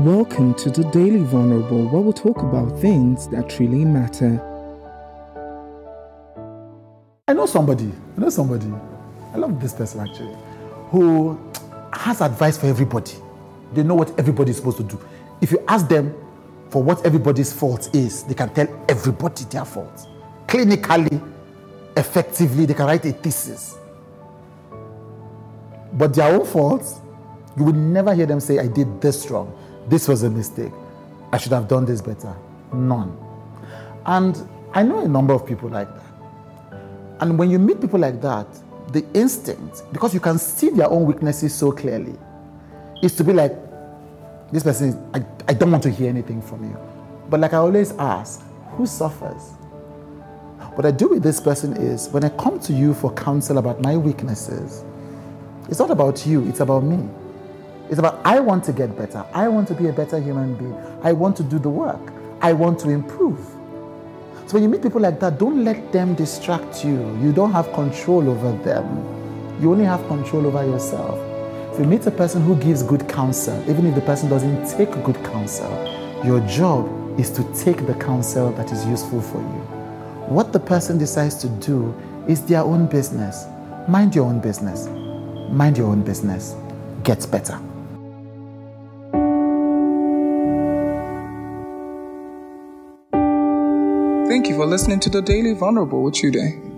Welcome to the Daily Vulnerable, where we'll talk about things that really matter. I know somebody, I know somebody, I love this person actually, who has advice for everybody. They know what everybody is supposed to do. If you ask them for what everybody's fault is, they can tell everybody their fault. Clinically, effectively, they can write a thesis. But their own faults, you will never hear them say, I did this wrong. This was a mistake. I should have done this better. None. And I know a number of people like that. And when you meet people like that, the instinct, because you can see their own weaknesses so clearly, is to be like, this person, is, I, I don't want to hear anything from you. But like I always ask, who suffers? What I do with this person is when I come to you for counsel about my weaknesses, it's not about you, it's about me. It's about I want to get better. I want to be a better human being. I want to do the work. I want to improve. So when you meet people like that, don't let them distract you. You don't have control over them. You only have control over yourself. If you meet a person who gives good counsel, even if the person doesn't take good counsel, your job is to take the counsel that is useful for you. What the person decides to do is their own business. Mind your own business. Mind your own business. Gets better. Thank you for listening to the Daily Vulnerable with Chude.